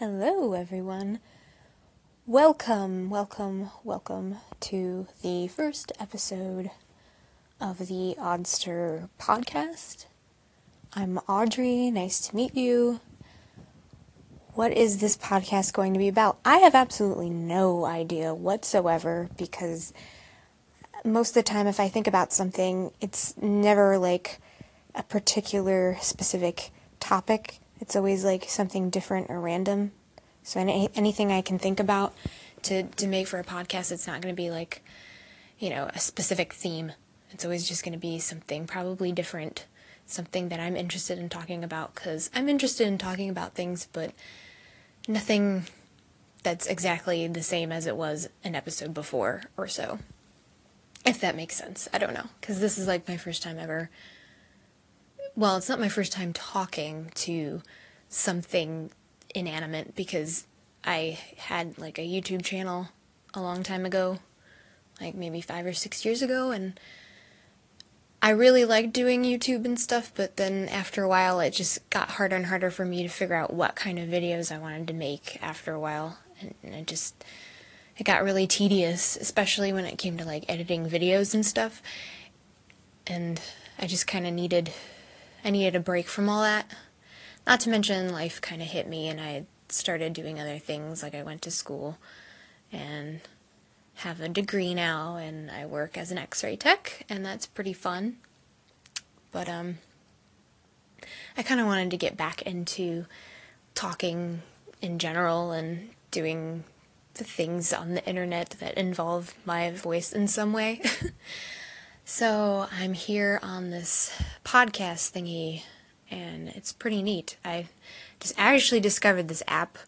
Hello, everyone. Welcome, welcome, welcome to the first episode of the Oddster podcast. I'm Audrey. Nice to meet you. What is this podcast going to be about? I have absolutely no idea whatsoever because most of the time, if I think about something, it's never like a particular specific topic it's always like something different or random. So any, anything I can think about to to make for a podcast, it's not going to be like, you know, a specific theme. It's always just going to be something probably different, something that I'm interested in talking about because I'm interested in talking about things, but nothing that's exactly the same as it was an episode before or so. If that makes sense. I don't know. Because this is like my first time ever well, it's not my first time talking to something inanimate because I had like a YouTube channel a long time ago, like maybe five or six years ago, and I really liked doing YouTube and stuff, but then after a while it just got harder and harder for me to figure out what kind of videos I wanted to make after a while, and, and it just it got really tedious, especially when it came to like editing videos and stuff. And I just kind of needed I needed a break from all that. Not to mention, life kind of hit me, and I started doing other things. Like I went to school and have a degree now, and I work as an X-ray tech, and that's pretty fun. But um, I kind of wanted to get back into talking in general and doing the things on the internet that involve my voice in some way. So I'm here on this podcast thingy, and it's pretty neat. I just actually discovered this app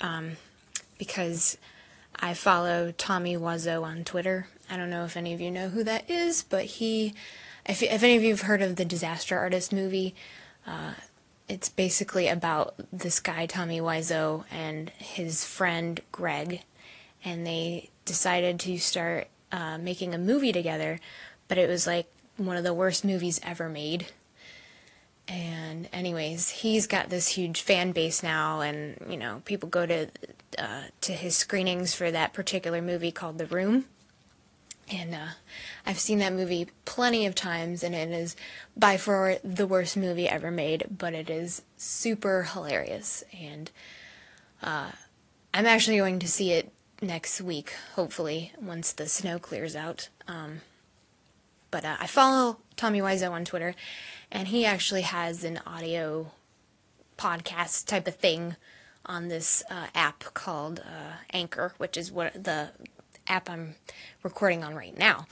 um, because I follow Tommy Wiseau on Twitter. I don't know if any of you know who that is, but he, if, if any of you have heard of the Disaster Artist movie, uh, it's basically about this guy Tommy Wiseau and his friend Greg, and they decided to start uh, making a movie together but it was like one of the worst movies ever made. And anyways, he's got this huge fan base now, and you know people go to uh, to his screenings for that particular movie called The Room. And uh, I've seen that movie plenty of times, and it is by far the worst movie ever made, but it is super hilarious. And uh, I'm actually going to see it next week, hopefully, once the snow clears out. Um, but uh, I follow Tommy Wiseau on Twitter, and he actually has an audio podcast type of thing on this uh, app called uh, Anchor, which is what the app I'm recording on right now.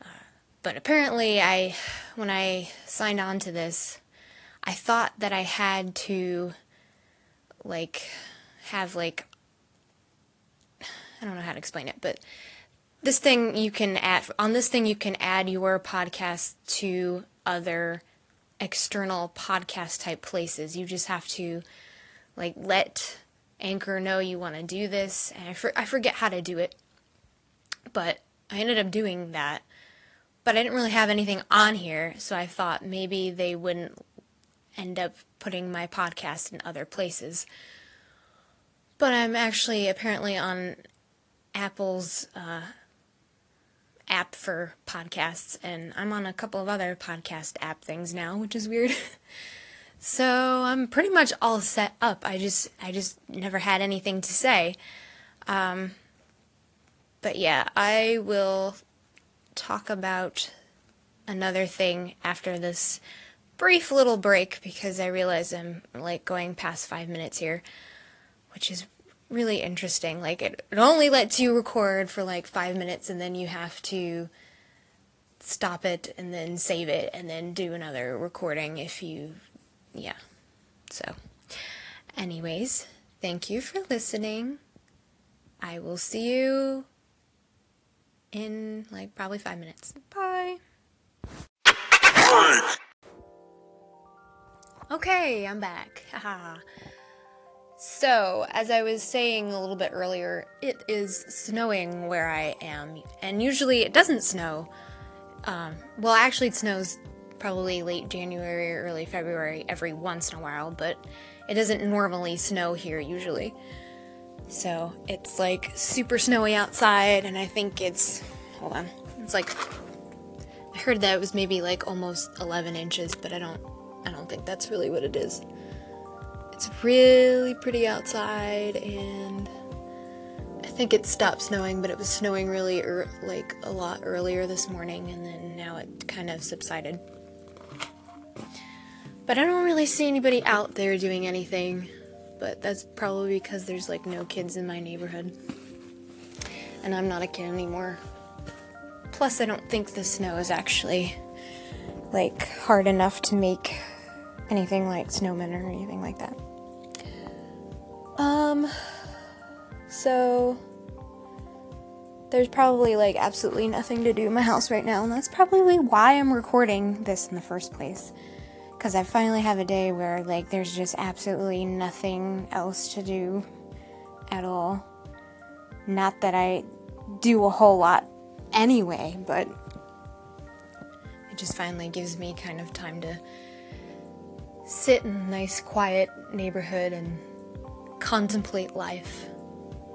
Uh, but apparently, I when I signed on to this, I thought that I had to like have like I don't know how to explain it, but this thing you can add on this thing you can add your podcast to other external podcast type places. You just have to like let Anchor know you want to do this, and I, for, I forget how to do it, but I ended up doing that. But I didn't really have anything on here, so I thought maybe they wouldn't end up putting my podcast in other places. But I'm actually apparently on Apple's uh, app for podcasts, and I'm on a couple of other podcast app things now, which is weird. so I'm pretty much all set up. I just I just never had anything to say. Um, but yeah, I will talk about another thing after this brief little break because I realize I'm like going past five minutes here, which is really interesting. Like it, it only lets you record for like five minutes and then you have to stop it and then save it and then do another recording if you yeah. So anyways, thank you for listening. I will see you in like probably five minutes. Bye. Okay, I'm back. Haha. So, as I was saying a little bit earlier, it is snowing where I am, and usually it doesn't snow. Um, well, actually, it snows probably late January or early February every once in a while, but it doesn't normally snow here usually. So it's like super snowy outside, and I think it's, hold on, it's like, I heard that it was maybe like almost 11 inches, but I don't, I don't think that's really what it is. It's really pretty outside, and I think it stopped snowing, but it was snowing really er- like a lot earlier this morning, and then now it kind of subsided. But I don't really see anybody out there doing anything, but that's probably because there's like no kids in my neighborhood. And I'm not a kid anymore. Plus, I don't think the snow is actually like hard enough to make anything like snowmen or anything like that. Um, so there's probably like absolutely nothing to do in my house right now, and that's probably why I'm recording this in the first place because I finally have a day where like there's just absolutely nothing else to do at all. Not that I do a whole lot anyway, but it just finally gives me kind of time to sit in a nice quiet neighborhood and contemplate life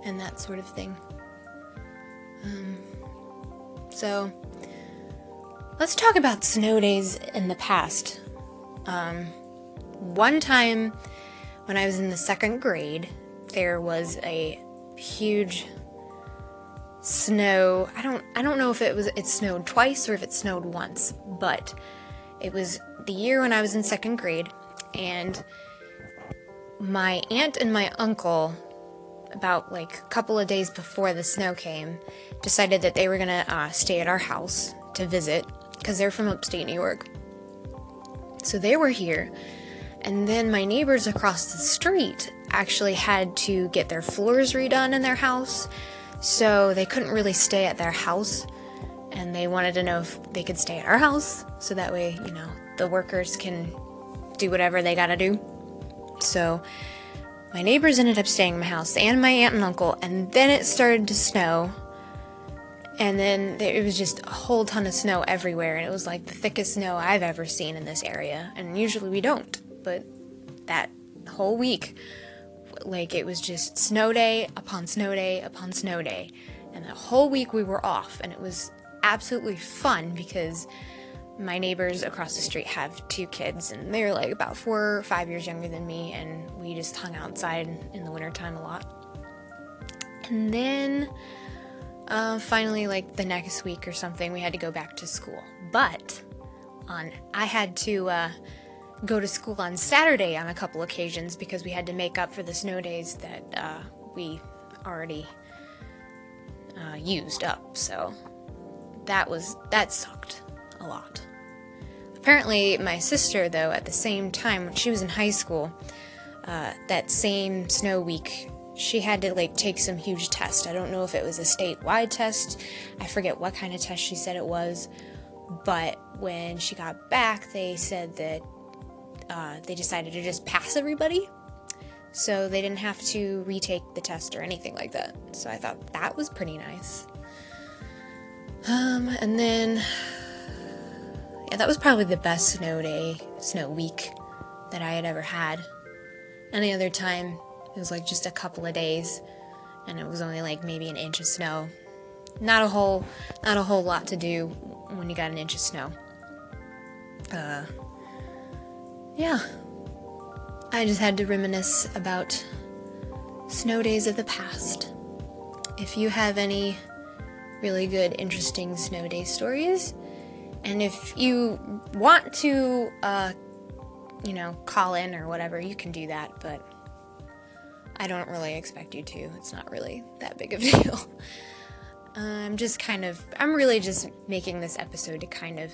and that sort of thing. Um, so let's talk about snow days in the past. Um, one time when I was in the second grade, there was a huge snow. I don't I don't know if it was it snowed twice or if it snowed once, but it was the year when I was in second grade and my aunt and my uncle about like a couple of days before the snow came decided that they were gonna uh, stay at our house to visit because they're from upstate New York. So they were here. And then my neighbors across the street actually had to get their floors redone in their house. So they couldn't really stay at their house. And they wanted to know if they could stay at our house. So that way, you know, the workers can do whatever they gotta do. So my neighbors ended up staying in my house and my aunt and uncle. And then it started to snow and then there, it was just a whole ton of snow everywhere and it was like the thickest snow i've ever seen in this area and usually we don't but that whole week like it was just snow day upon snow day upon snow day and the whole week we were off and it was absolutely fun because my neighbors across the street have two kids and they're like about four or five years younger than me and we just hung outside in the wintertime a lot and then uh, finally, like the next week or something, we had to go back to school. But on, I had to uh, go to school on Saturday on a couple occasions because we had to make up for the snow days that uh, we already uh, used up. So that was that sucked a lot. Apparently, my sister, though, at the same time when she was in high school, uh, that same snow week, she had to like take some huge test. I don't know if it was a statewide test. I forget what kind of test she said it was. But when she got back, they said that uh, they decided to just pass everybody. So they didn't have to retake the test or anything like that. So I thought that was pretty nice. Um, and then, that was probably the best snow day, snow week that I had ever had. Any other time, it was like just a couple of days, and it was only like maybe an inch of snow. Not a whole, not a whole lot to do when you got an inch of snow. Uh, yeah. I just had to reminisce about snow days of the past. If you have any really good, interesting snow day stories, and if you want to, uh, you know, call in or whatever, you can do that, but I don't really expect you to. It's not really that big of a deal. I'm just kind of, I'm really just making this episode to kind of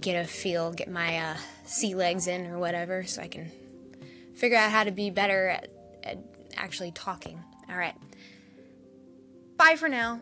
get a feel, get my uh, sea legs in or whatever, so I can figure out how to be better at, at actually talking. All right. Bye for now.